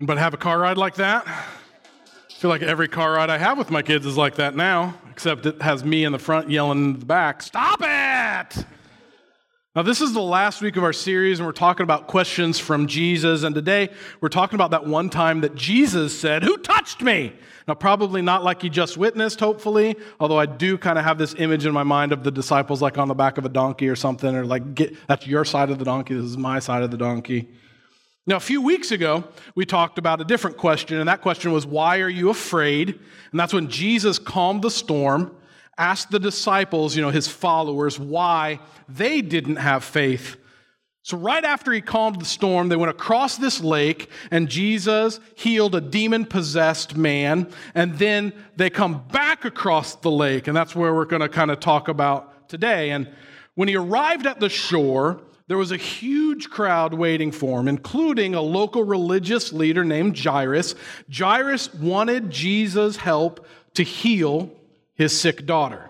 But have a car ride like that? I feel like every car ride I have with my kids is like that now, except it has me in the front yelling in the back, Stop it! Now, this is the last week of our series, and we're talking about questions from Jesus. And today, we're talking about that one time that Jesus said, Who touched me? Now, probably not like you just witnessed, hopefully, although I do kind of have this image in my mind of the disciples like on the back of a donkey or something, or like, get, that's your side of the donkey, this is my side of the donkey. Now, a few weeks ago, we talked about a different question, and that question was, Why are you afraid? And that's when Jesus calmed the storm, asked the disciples, you know, his followers, why they didn't have faith. So, right after he calmed the storm, they went across this lake, and Jesus healed a demon possessed man. And then they come back across the lake, and that's where we're going to kind of talk about today. And when he arrived at the shore, there was a huge crowd waiting for him, including a local religious leader named Jairus. Jairus wanted Jesus' help to heal his sick daughter.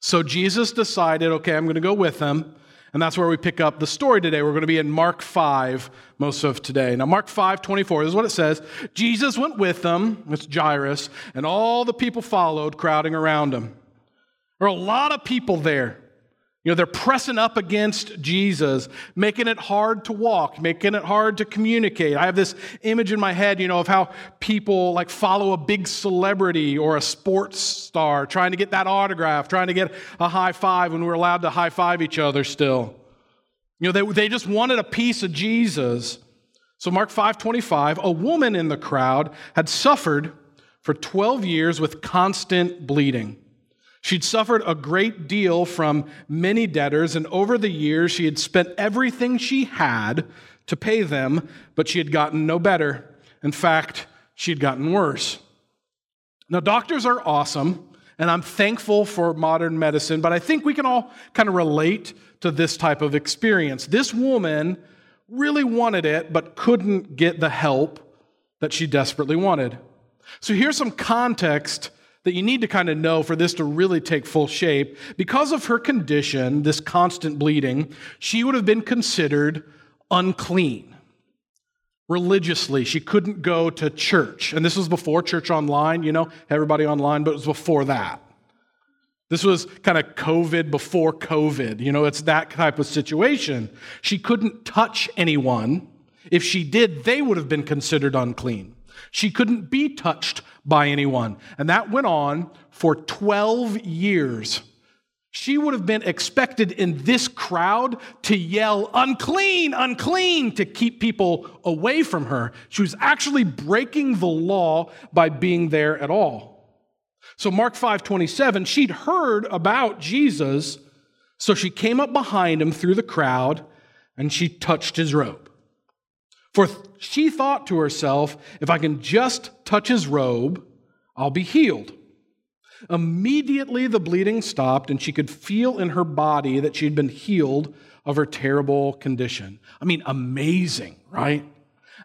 So Jesus decided, okay, I'm going to go with him. And that's where we pick up the story today. We're going to be in Mark 5 most of today. Now, Mark 5 24, this is what it says Jesus went with them, it's Jairus, and all the people followed, crowding around him. There are a lot of people there. You know, they're pressing up against Jesus, making it hard to walk, making it hard to communicate. I have this image in my head, you know, of how people like follow a big celebrity or a sports star, trying to get that autograph, trying to get a high five when we're allowed to high five each other still. You know, they, they just wanted a piece of Jesus. So Mark 5:25, a woman in the crowd had suffered for 12 years with constant bleeding. She'd suffered a great deal from many debtors, and over the years, she had spent everything she had to pay them, but she had gotten no better. In fact, she had gotten worse. Now, doctors are awesome, and I'm thankful for modern medicine, but I think we can all kind of relate to this type of experience. This woman really wanted it, but couldn't get the help that she desperately wanted. So here's some context that you need to kind of know for this to really take full shape. Because of her condition, this constant bleeding, she would have been considered unclean. Religiously, she couldn't go to church. And this was before church online, you know, everybody online, but it was before that. This was kind of COVID before COVID. You know, it's that type of situation. She couldn't touch anyone. If she did, they would have been considered unclean. She couldn't be touched by anyone. And that went on for 12 years. She would have been expected in this crowd to yell, unclean, unclean, to keep people away from her. She was actually breaking the law by being there at all. So, Mark 5 27, she'd heard about Jesus, so she came up behind him through the crowd and she touched his robe. For she thought to herself, if I can just touch his robe, I'll be healed. Immediately the bleeding stopped, and she could feel in her body that she had been healed of her terrible condition. I mean, amazing, right?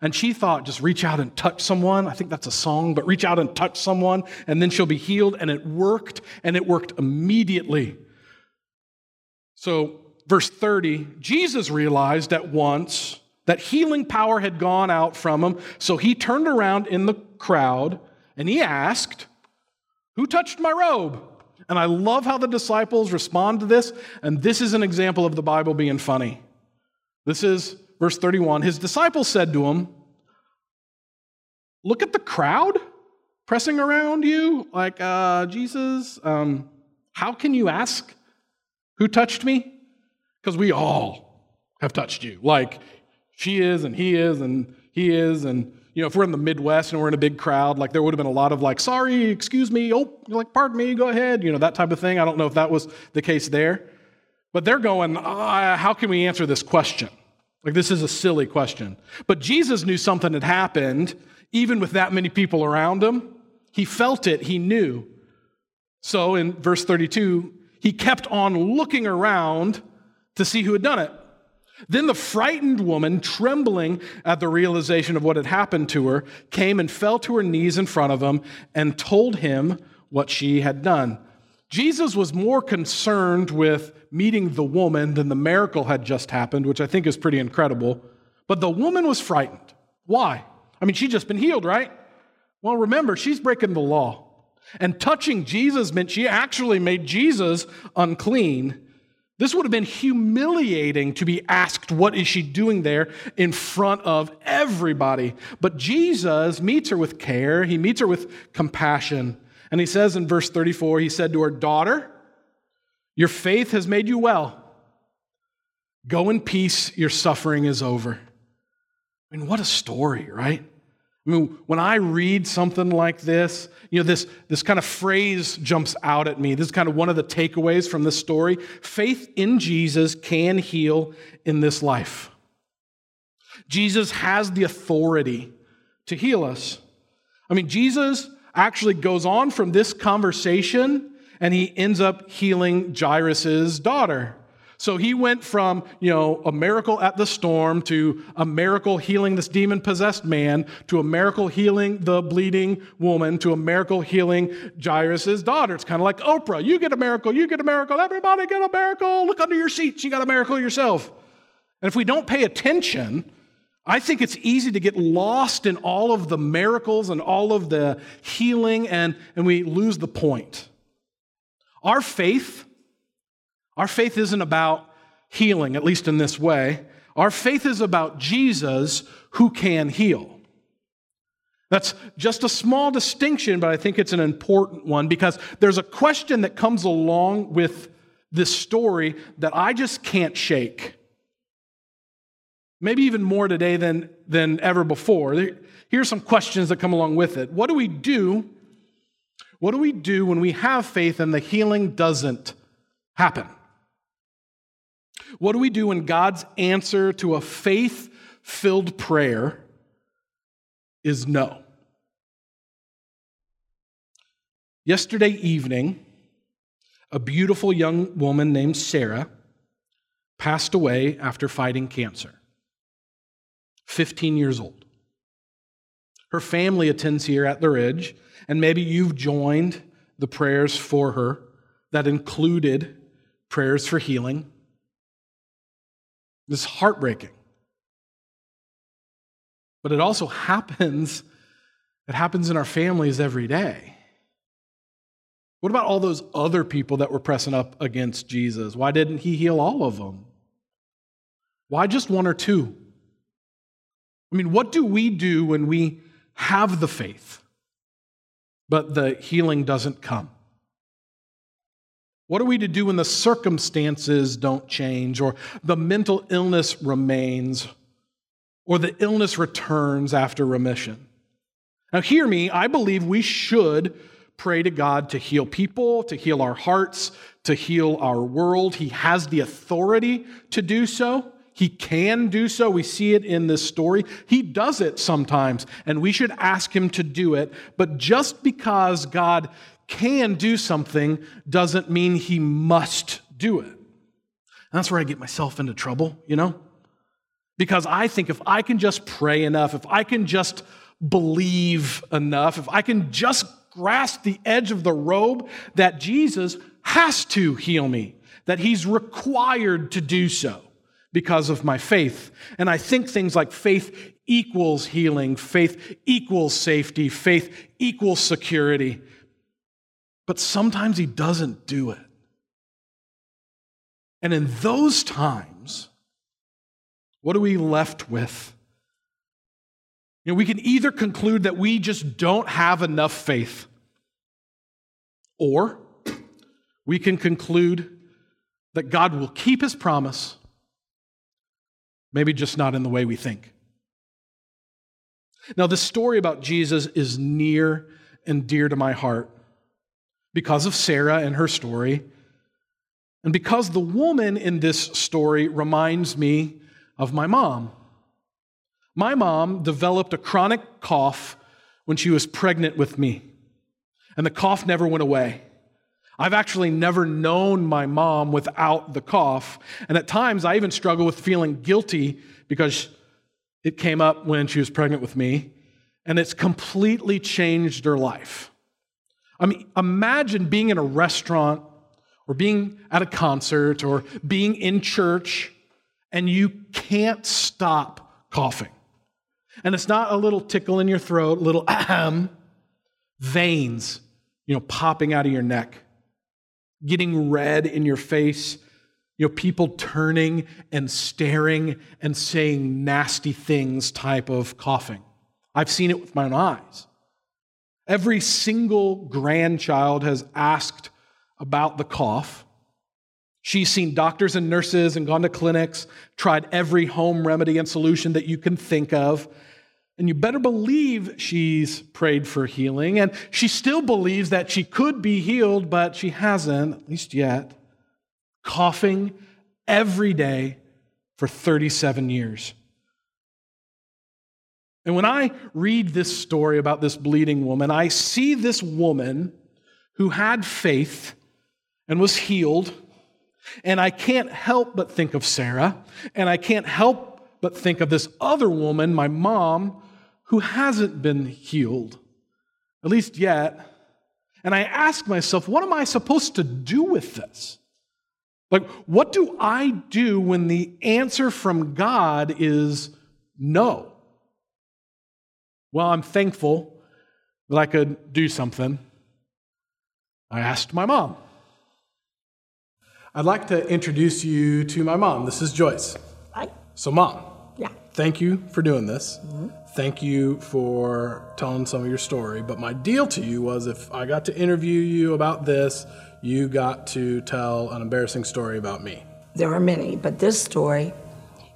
And she thought, just reach out and touch someone. I think that's a song, but reach out and touch someone, and then she'll be healed. And it worked, and it worked immediately. So, verse 30 Jesus realized at once that healing power had gone out from him. So he turned around in the crowd and he asked, Who touched my robe? And I love how the disciples respond to this. And this is an example of the Bible being funny. This is verse 31. His disciples said to him, Look at the crowd pressing around you. Like, uh, Jesus, um, how can you ask who touched me? Because we all have touched you. Like, she is and he is and he is. And you know if we're in the midwest and we're in a big crowd like there would have been a lot of like sorry excuse me. Oh like pardon me. Go ahead. You know that type of thing. I don't know if that was the case there. But they're going uh, how can we answer this question? Like this is a silly question. But jesus knew something had happened even with that many people around him. He felt it. He knew. So in verse 32 he kept on looking around to see who had done it then the frightened woman, trembling at the realization of what had happened to her, came and fell to her knees in front of him and told him what she had done. Jesus was more concerned with meeting the woman than the miracle had just happened, which I think is pretty incredible. But the woman was frightened. Why? I mean, she'd just been healed, right? Well, remember, she's breaking the law. And touching Jesus meant she actually made Jesus unclean. This would have been humiliating to be asked, What is she doing there in front of everybody? But Jesus meets her with care, he meets her with compassion. And he says in verse 34, He said to her, Daughter, your faith has made you well. Go in peace, your suffering is over. I mean, what a story, right? I mean, when I read something like this, you know, this, this kind of phrase jumps out at me. This is kind of one of the takeaways from this story. Faith in Jesus can heal in this life. Jesus has the authority to heal us. I mean, Jesus actually goes on from this conversation and he ends up healing Jairus' daughter. So he went from, you know, a miracle at the storm to a miracle healing this demon possessed man to a miracle healing the bleeding woman to a miracle healing Jairus' daughter. It's kind of like Oprah. You get a miracle, you get a miracle, everybody get a miracle. Look under your seats, you got a miracle yourself. And if we don't pay attention, I think it's easy to get lost in all of the miracles and all of the healing, and, and we lose the point. Our faith our faith isn't about healing, at least in this way. Our faith is about Jesus who can heal. That's just a small distinction, but I think it's an important one because there's a question that comes along with this story that I just can't shake. Maybe even more today than, than ever before. Here's some questions that come along with it. What do we do? What do we do when we have faith and the healing doesn't happen? What do we do when God's answer to a faith filled prayer is no? Yesterday evening, a beautiful young woman named Sarah passed away after fighting cancer. 15 years old. Her family attends here at the Ridge, and maybe you've joined the prayers for her that included prayers for healing this is heartbreaking. But it also happens, it happens in our families every day. What about all those other people that were pressing up against Jesus? Why didn't he heal all of them? Why just one or two? I mean, what do we do when we have the faith, but the healing doesn't come? What are we to do when the circumstances don't change, or the mental illness remains, or the illness returns after remission? Now, hear me, I believe we should pray to God to heal people, to heal our hearts, to heal our world. He has the authority to do so. He can do so. We see it in this story. He does it sometimes, and we should ask Him to do it. But just because God can do something doesn't mean he must do it. And that's where I get myself into trouble, you know? Because I think if I can just pray enough, if I can just believe enough, if I can just grasp the edge of the robe that Jesus has to heal me, that he's required to do so because of my faith. And I think things like faith equals healing, faith equals safety, faith equals security. But sometimes he doesn't do it. And in those times, what are we left with? You know, we can either conclude that we just don't have enough faith, or we can conclude that God will keep his promise, maybe just not in the way we think. Now, the story about Jesus is near and dear to my heart because of Sarah and her story, and because the woman in this story reminds me of my mom. My mom developed a chronic cough when she was pregnant with me, and the cough never went away. I've actually never known my mom without the cough, and at times I even struggle with feeling guilty because it came up when she was pregnant with me, and it's completely changed her life. I mean, imagine being in a restaurant or being at a concert or being in church and you can't stop coughing. And it's not a little tickle in your throat, little ahem, veins, you know, popping out of your neck, getting red in your face, you know, people turning and staring and saying nasty things type of coughing. I've seen it with my own eyes. Every single grandchild has asked about the cough. She's seen doctors and nurses and gone to clinics, tried every home remedy and solution that you can think of. And you better believe she's prayed for healing. And she still believes that she could be healed, but she hasn't, at least yet. Coughing every day for 37 years. And when I read this story about this bleeding woman, I see this woman who had faith and was healed. And I can't help but think of Sarah. And I can't help but think of this other woman, my mom, who hasn't been healed, at least yet. And I ask myself, what am I supposed to do with this? Like, what do I do when the answer from God is no? Well, I'm thankful that I could do something. I asked my mom. I'd like to introduce you to my mom. This is Joyce. Hi. So, mom. Thank you for doing this. Mm-hmm. Thank you for telling some of your story. But my deal to you was if I got to interview you about this, you got to tell an embarrassing story about me. There are many, but this story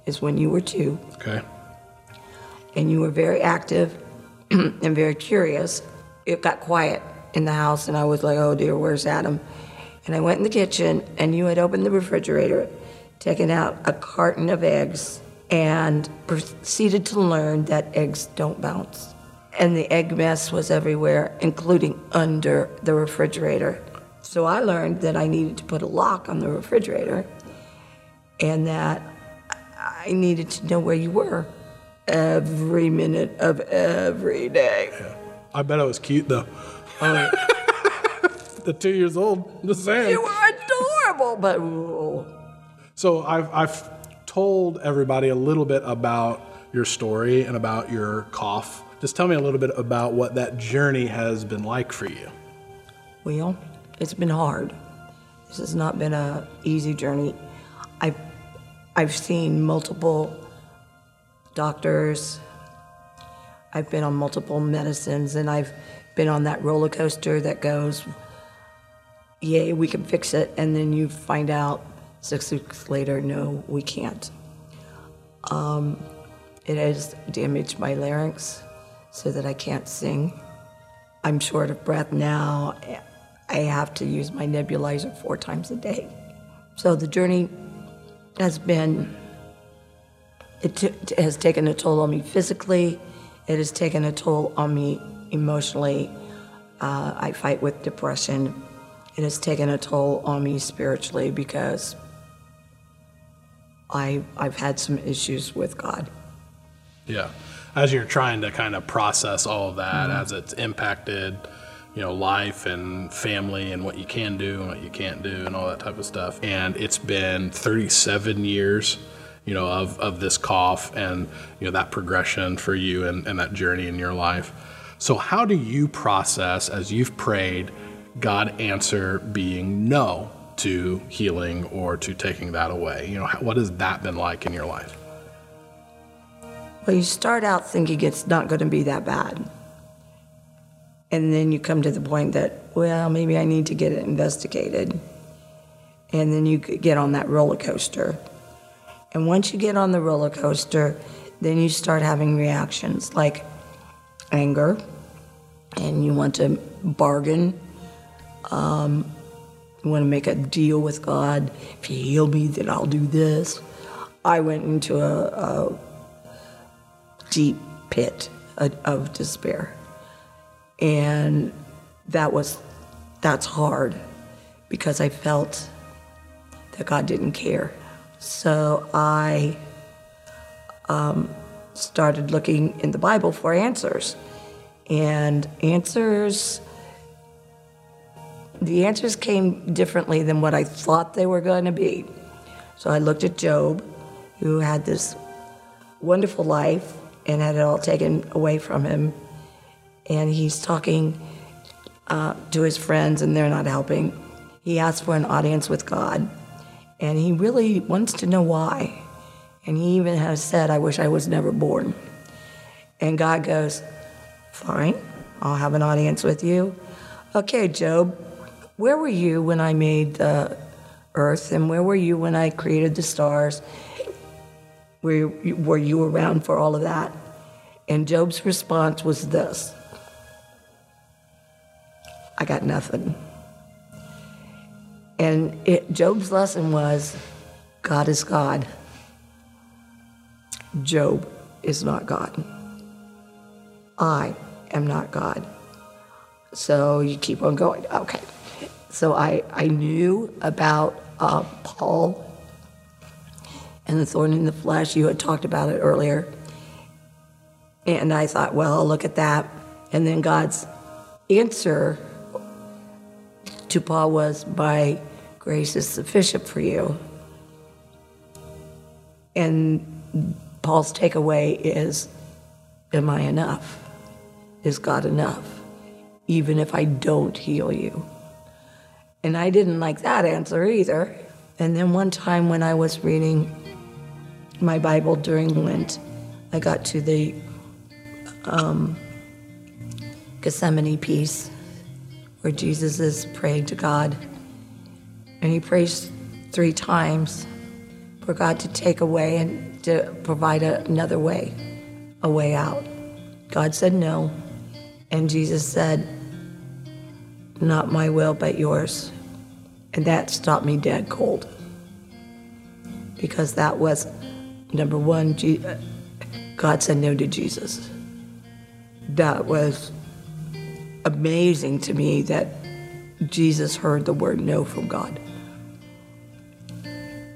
is when you were two. Okay. And you were very active and very curious. It got quiet in the house, and I was like, oh dear, where's Adam? And I went in the kitchen, and you had opened the refrigerator, taken out a carton of eggs, and proceeded to learn that eggs don't bounce. And the egg mess was everywhere, including under the refrigerator. So I learned that I needed to put a lock on the refrigerator and that I needed to know where you were every minute of every day. Yeah. I bet I was cute though. the two years old, the same. You were adorable, but. So I've, I've told everybody a little bit about your story and about your cough. Just tell me a little bit about what that journey has been like for you. Well, it's been hard. This has not been a easy journey. I've I've seen multiple doctors. I've been on multiple medicines, and I've been on that roller coaster that goes, "Yay, we can fix it," and then you find out six weeks later, "No, we can't." Um, it has damaged my larynx so that I can't sing. I'm short of breath now. I have to use my nebulizer four times a day. So the journey has been it, t- has taken a toll on me physically. It has taken a toll on me emotionally. Uh, I fight with depression. It has taken a toll on me spiritually because I, I've had some issues with God. Yeah. As you're trying to kind of process all of that, mm-hmm. as it's impacted, you know, life and family and what you can do and what you can't do and all that type of stuff. And it's been 37 years you know, of, of this cough and, you know, that progression for you and, and that journey in your life. So, how do you process as you've prayed, God answer being no to healing or to taking that away? You know, what has that been like in your life? Well, you start out thinking it's not going to be that bad. And then you come to the point that, well, maybe I need to get it investigated. And then you get on that roller coaster and once you get on the roller coaster, then you start having reactions like anger, and you want to bargain. Um, you want to make a deal with God. If you heal me, then I'll do this. I went into a, a deep pit of despair, and that was that's hard because I felt that God didn't care. So I um, started looking in the Bible for answers. And answers, the answers came differently than what I thought they were going to be. So I looked at Job, who had this wonderful life, and had it all taken away from him. And he's talking uh, to his friends, and they're not helping. He asks for an audience with God, and he really wants to know why. And he even has said, I wish I was never born. And God goes, Fine, I'll have an audience with you. Okay, Job, where were you when I made the earth? And where were you when I created the stars? Were, were you around for all of that? And Job's response was this I got nothing. And it, Job's lesson was God is God. Job is not God. I am not God. So you keep on going. Okay. So I, I knew about uh, Paul and the thorn in the flesh. You had talked about it earlier. And I thought, well, I'll look at that. And then God's answer to Paul was, My grace is sufficient for you. And Paul's takeaway is, Am I enough? Is God enough? Even if I don't heal you. And I didn't like that answer either. And then one time when I was reading my Bible during Lent, I got to the um, Gethsemane piece where Jesus is praying to God. And he prays three times for God to take away and to provide a, another way, a way out. God said no. And Jesus said, Not my will, but yours. And that stopped me dead cold. Because that was, number one, uh, God said no to Jesus. That was amazing to me that Jesus heard the word no from God.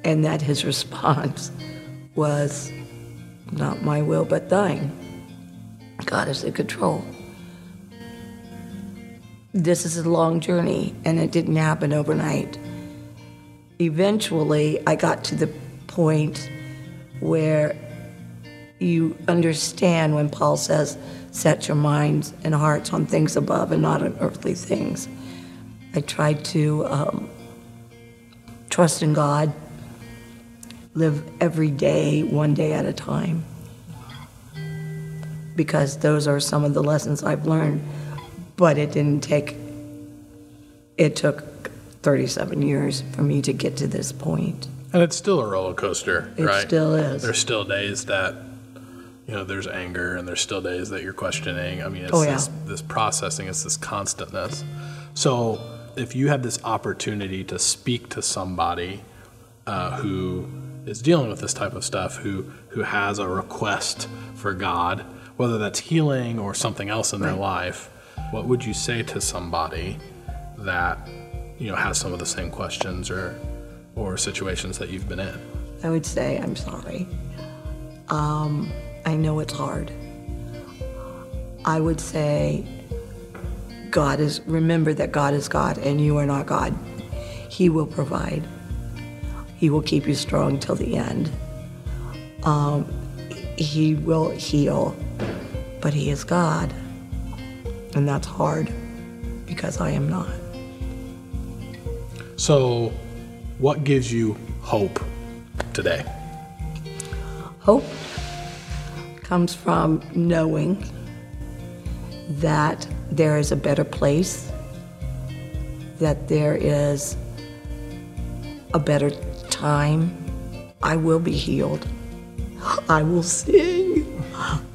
And that his response was, Not my will, but thine. God is in control. This is a long journey, and it didn't happen overnight. Eventually, I got to the point where you understand when Paul says, Set your minds and hearts on things above and not on earthly things. I tried to um, trust in God, live every day, one day at a time because those are some of the lessons I've learned. But it didn't take, it took 37 years for me to get to this point. And it's still a roller coaster, It right? It still is. There's still days that, you know, there's anger and there's still days that you're questioning. I mean, it's Oh, yeah. this, this processing, it's this constantness. So if you had this opportunity to speak to somebody uh, who is dealing with this type of stuff, who, who has a request for God, whether that's healing or something else in their life, what would you say to somebody that, you know, has some of the same questions or, or situations that you've been in? I would say, I'm sorry. Um, I know it's hard. I would say, God is, remember that God is God and you are not God. He will provide, He will keep you strong till the end. Um, he will heal, but He is God. And that's hard because I am not. So, what gives you hope today? Hope comes from knowing that there is a better place, that there is a better time. I will be healed. I will sing.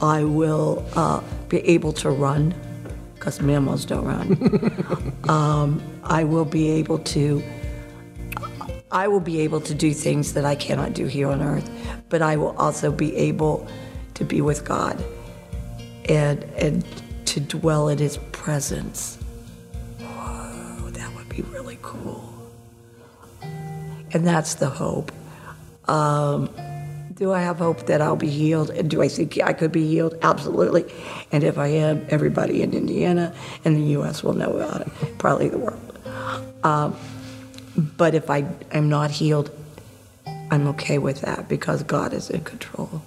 I will uh, be able to run, because mammals don't run. um, I will be able to. I will be able to do things that I cannot do here on earth, but I will also be able to be with God and and to dwell in His presence. Whoa, that would be really cool. And that's the hope. Um, do I have hope that I'll be healed? And do I think I could be healed? Absolutely. And if I am, everybody in Indiana and the U.S. will know about it, probably the world. Um, but if I am not healed, I'm okay with that because God is in control.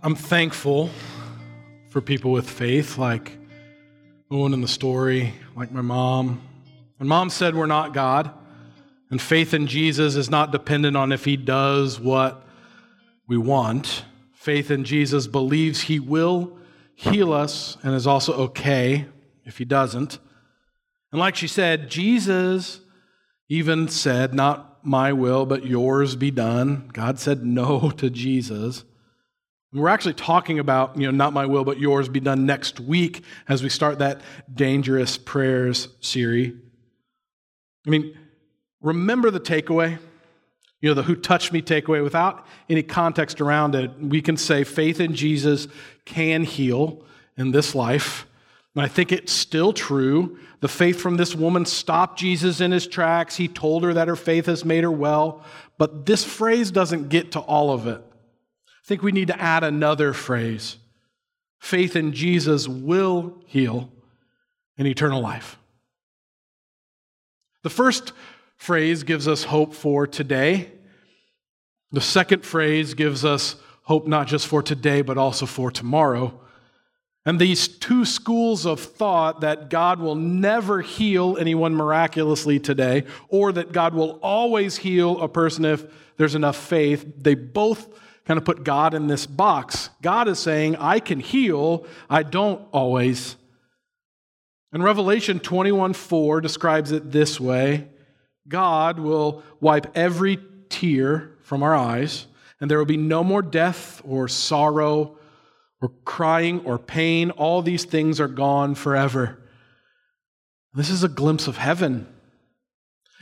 I'm thankful for people with faith, like Owen in the story, like my mom. And mom said we're not God, and faith in Jesus is not dependent on if he does what we want. Faith in Jesus believes he will heal us and is also okay if he doesn't. And like she said, Jesus even said, Not my will, but yours be done. God said no to Jesus. We're actually talking about, you know, not my will, but yours be done next week as we start that dangerous prayers series. I mean, remember the takeaway? You know, the who touched me takeaway without any context around it. We can say faith in Jesus can heal in this life. And I think it's still true. The faith from this woman stopped Jesus in his tracks. He told her that her faith has made her well. But this phrase doesn't get to all of it. I think we need to add another phrase faith in Jesus will heal in eternal life. The first phrase gives us hope for today. The second phrase gives us hope not just for today, but also for tomorrow. And these two schools of thought that God will never heal anyone miraculously today, or that God will always heal a person if there's enough faith, they both kind of put God in this box. God is saying, I can heal, I don't always. And Revelation 21 4 describes it this way God will wipe every tear from our eyes, and there will be no more death or sorrow or crying or pain. All these things are gone forever. This is a glimpse of heaven.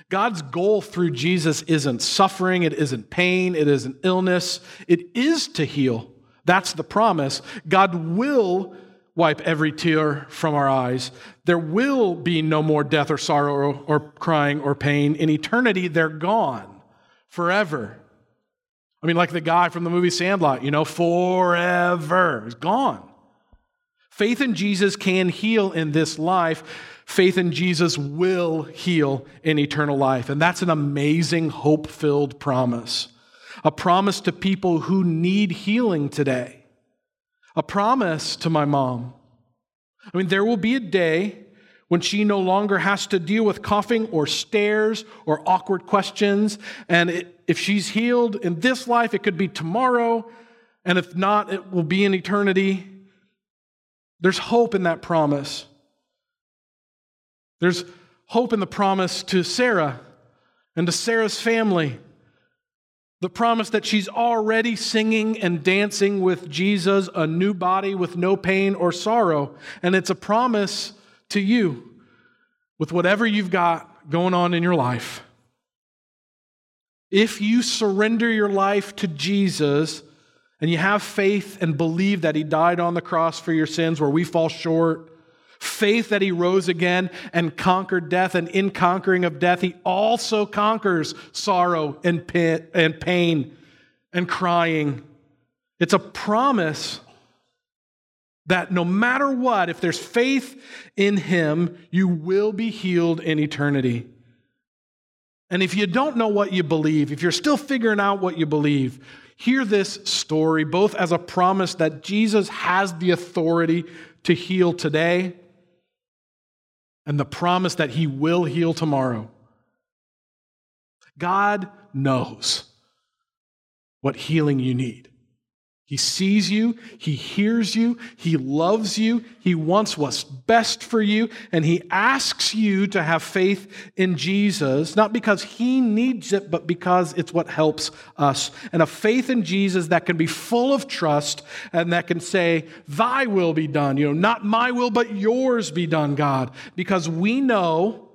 God's goal through Jesus isn't suffering, it isn't pain, it isn't illness, it is to heal. That's the promise. God will wipe every tear from our eyes. There will be no more death or sorrow or, crying or pain. In eternity, they're gone forever. I mean, like the guy from the movie Sandlot, you know, forever. It's gone. Faith in Jesus can heal in this life faith in Jesus will heal in eternal life. And that's an amazing, hope filled promise. A promise to people who need healing today. A promise to my mom. I mean, there will be a day when she no longer has to deal with coughing or stares or awkward questions. And it, if she's healed in this life, it could be tomorrow. And if not, it will be in eternity. There's hope in that promise. There's hope in the promise to Sarah and to Sarah's family. The promise that she's already singing and dancing with Jesus, a new body with no pain or sorrow. And it's a promise to you with whatever you've got going on in your life. If you surrender your life to Jesus and you have faith and believe that He died on the cross for your sins where we fall short, faith that he rose again and conquered death, and in conquering of death, he also conquers sorrow and pain and crying. It's a promise that no matter what, if there's faith in him, you will be healed in eternity. And if you don't know what you believe, if you're still figuring out what you believe, hear this story both as a promise that Jesus has the authority to heal today and the promise that He will heal tomorrow. God knows what healing you need. He sees you, He hears you, He loves you, He wants what's best for you, and He asks you to have faith in Jesus, not because He needs it, but because it's what helps us. And a faith in Jesus that can be full of trust and that can say, Thy will be done. You know, not my will, but yours be done, God. Because we know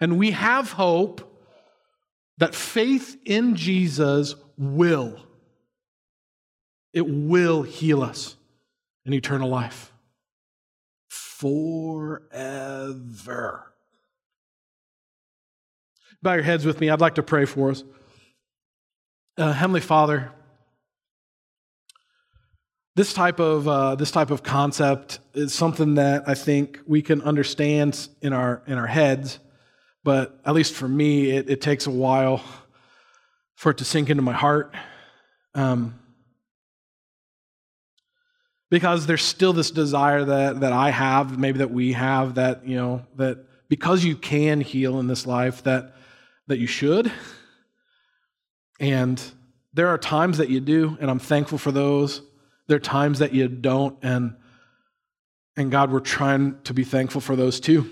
and we have hope that faith in Jesus will it will heal us in eternal life forever. Bow your heads with me. I'd like to pray for us. Uh, Heavenly Father, this type of uh, this type of concept is something that I think we can understand in our in our heads, but at least for me, it, it takes a while for it to sink into my heart. Um, because there's still this desire that, that I have, maybe that we have, that, you know, that because you can heal in this life, that, that you should. And there are times that you do, and I'm thankful for those. There are times that you don't, and, and God, we're trying to be thankful for those too.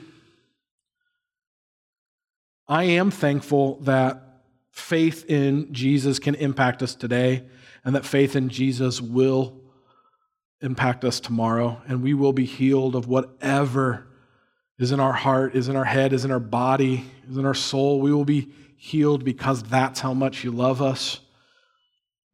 I am thankful that faith in Jesus can impact us today, and that faith in Jesus will impact us tomorrow, and we will be healed of whatever is in our heart, is in our head, is in our body, is in our soul. We will be healed because that's how much you love us.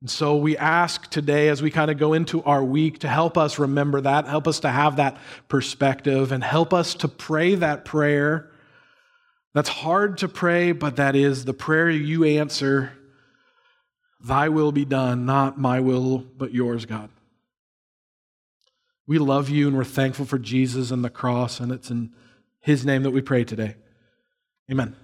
And so we ask today, as we kind of go into our week, to help us remember that, help us to have that perspective, and help us to pray that prayer. That's hard to pray, but that is the prayer you answer Thy will be done, not my will, but yours, God. We love you and we're thankful for Jesus and the cross, and it's in His name that we pray today. Amen.